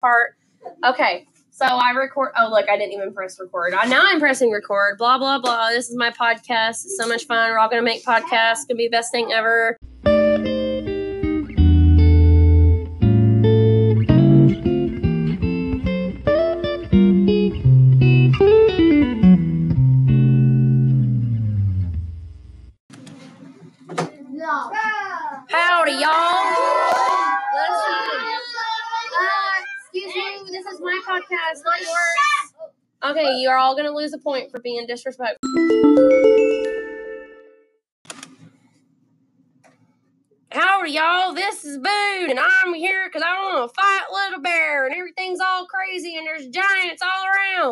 part. Okay, so I record. Oh, look, I didn't even press record. I, now I'm pressing record. Blah blah blah. This is my podcast. It's so much fun. We're all gonna make podcasts. It's gonna be the best thing ever. No. Howdy, y'all. This is my podcast, not yours. Okay, you are all gonna lose a point for being disrespectful. Howdy, y'all. This is Boone, and I'm here because I want to fight Little Bear, and everything's all crazy, and there's giants all around.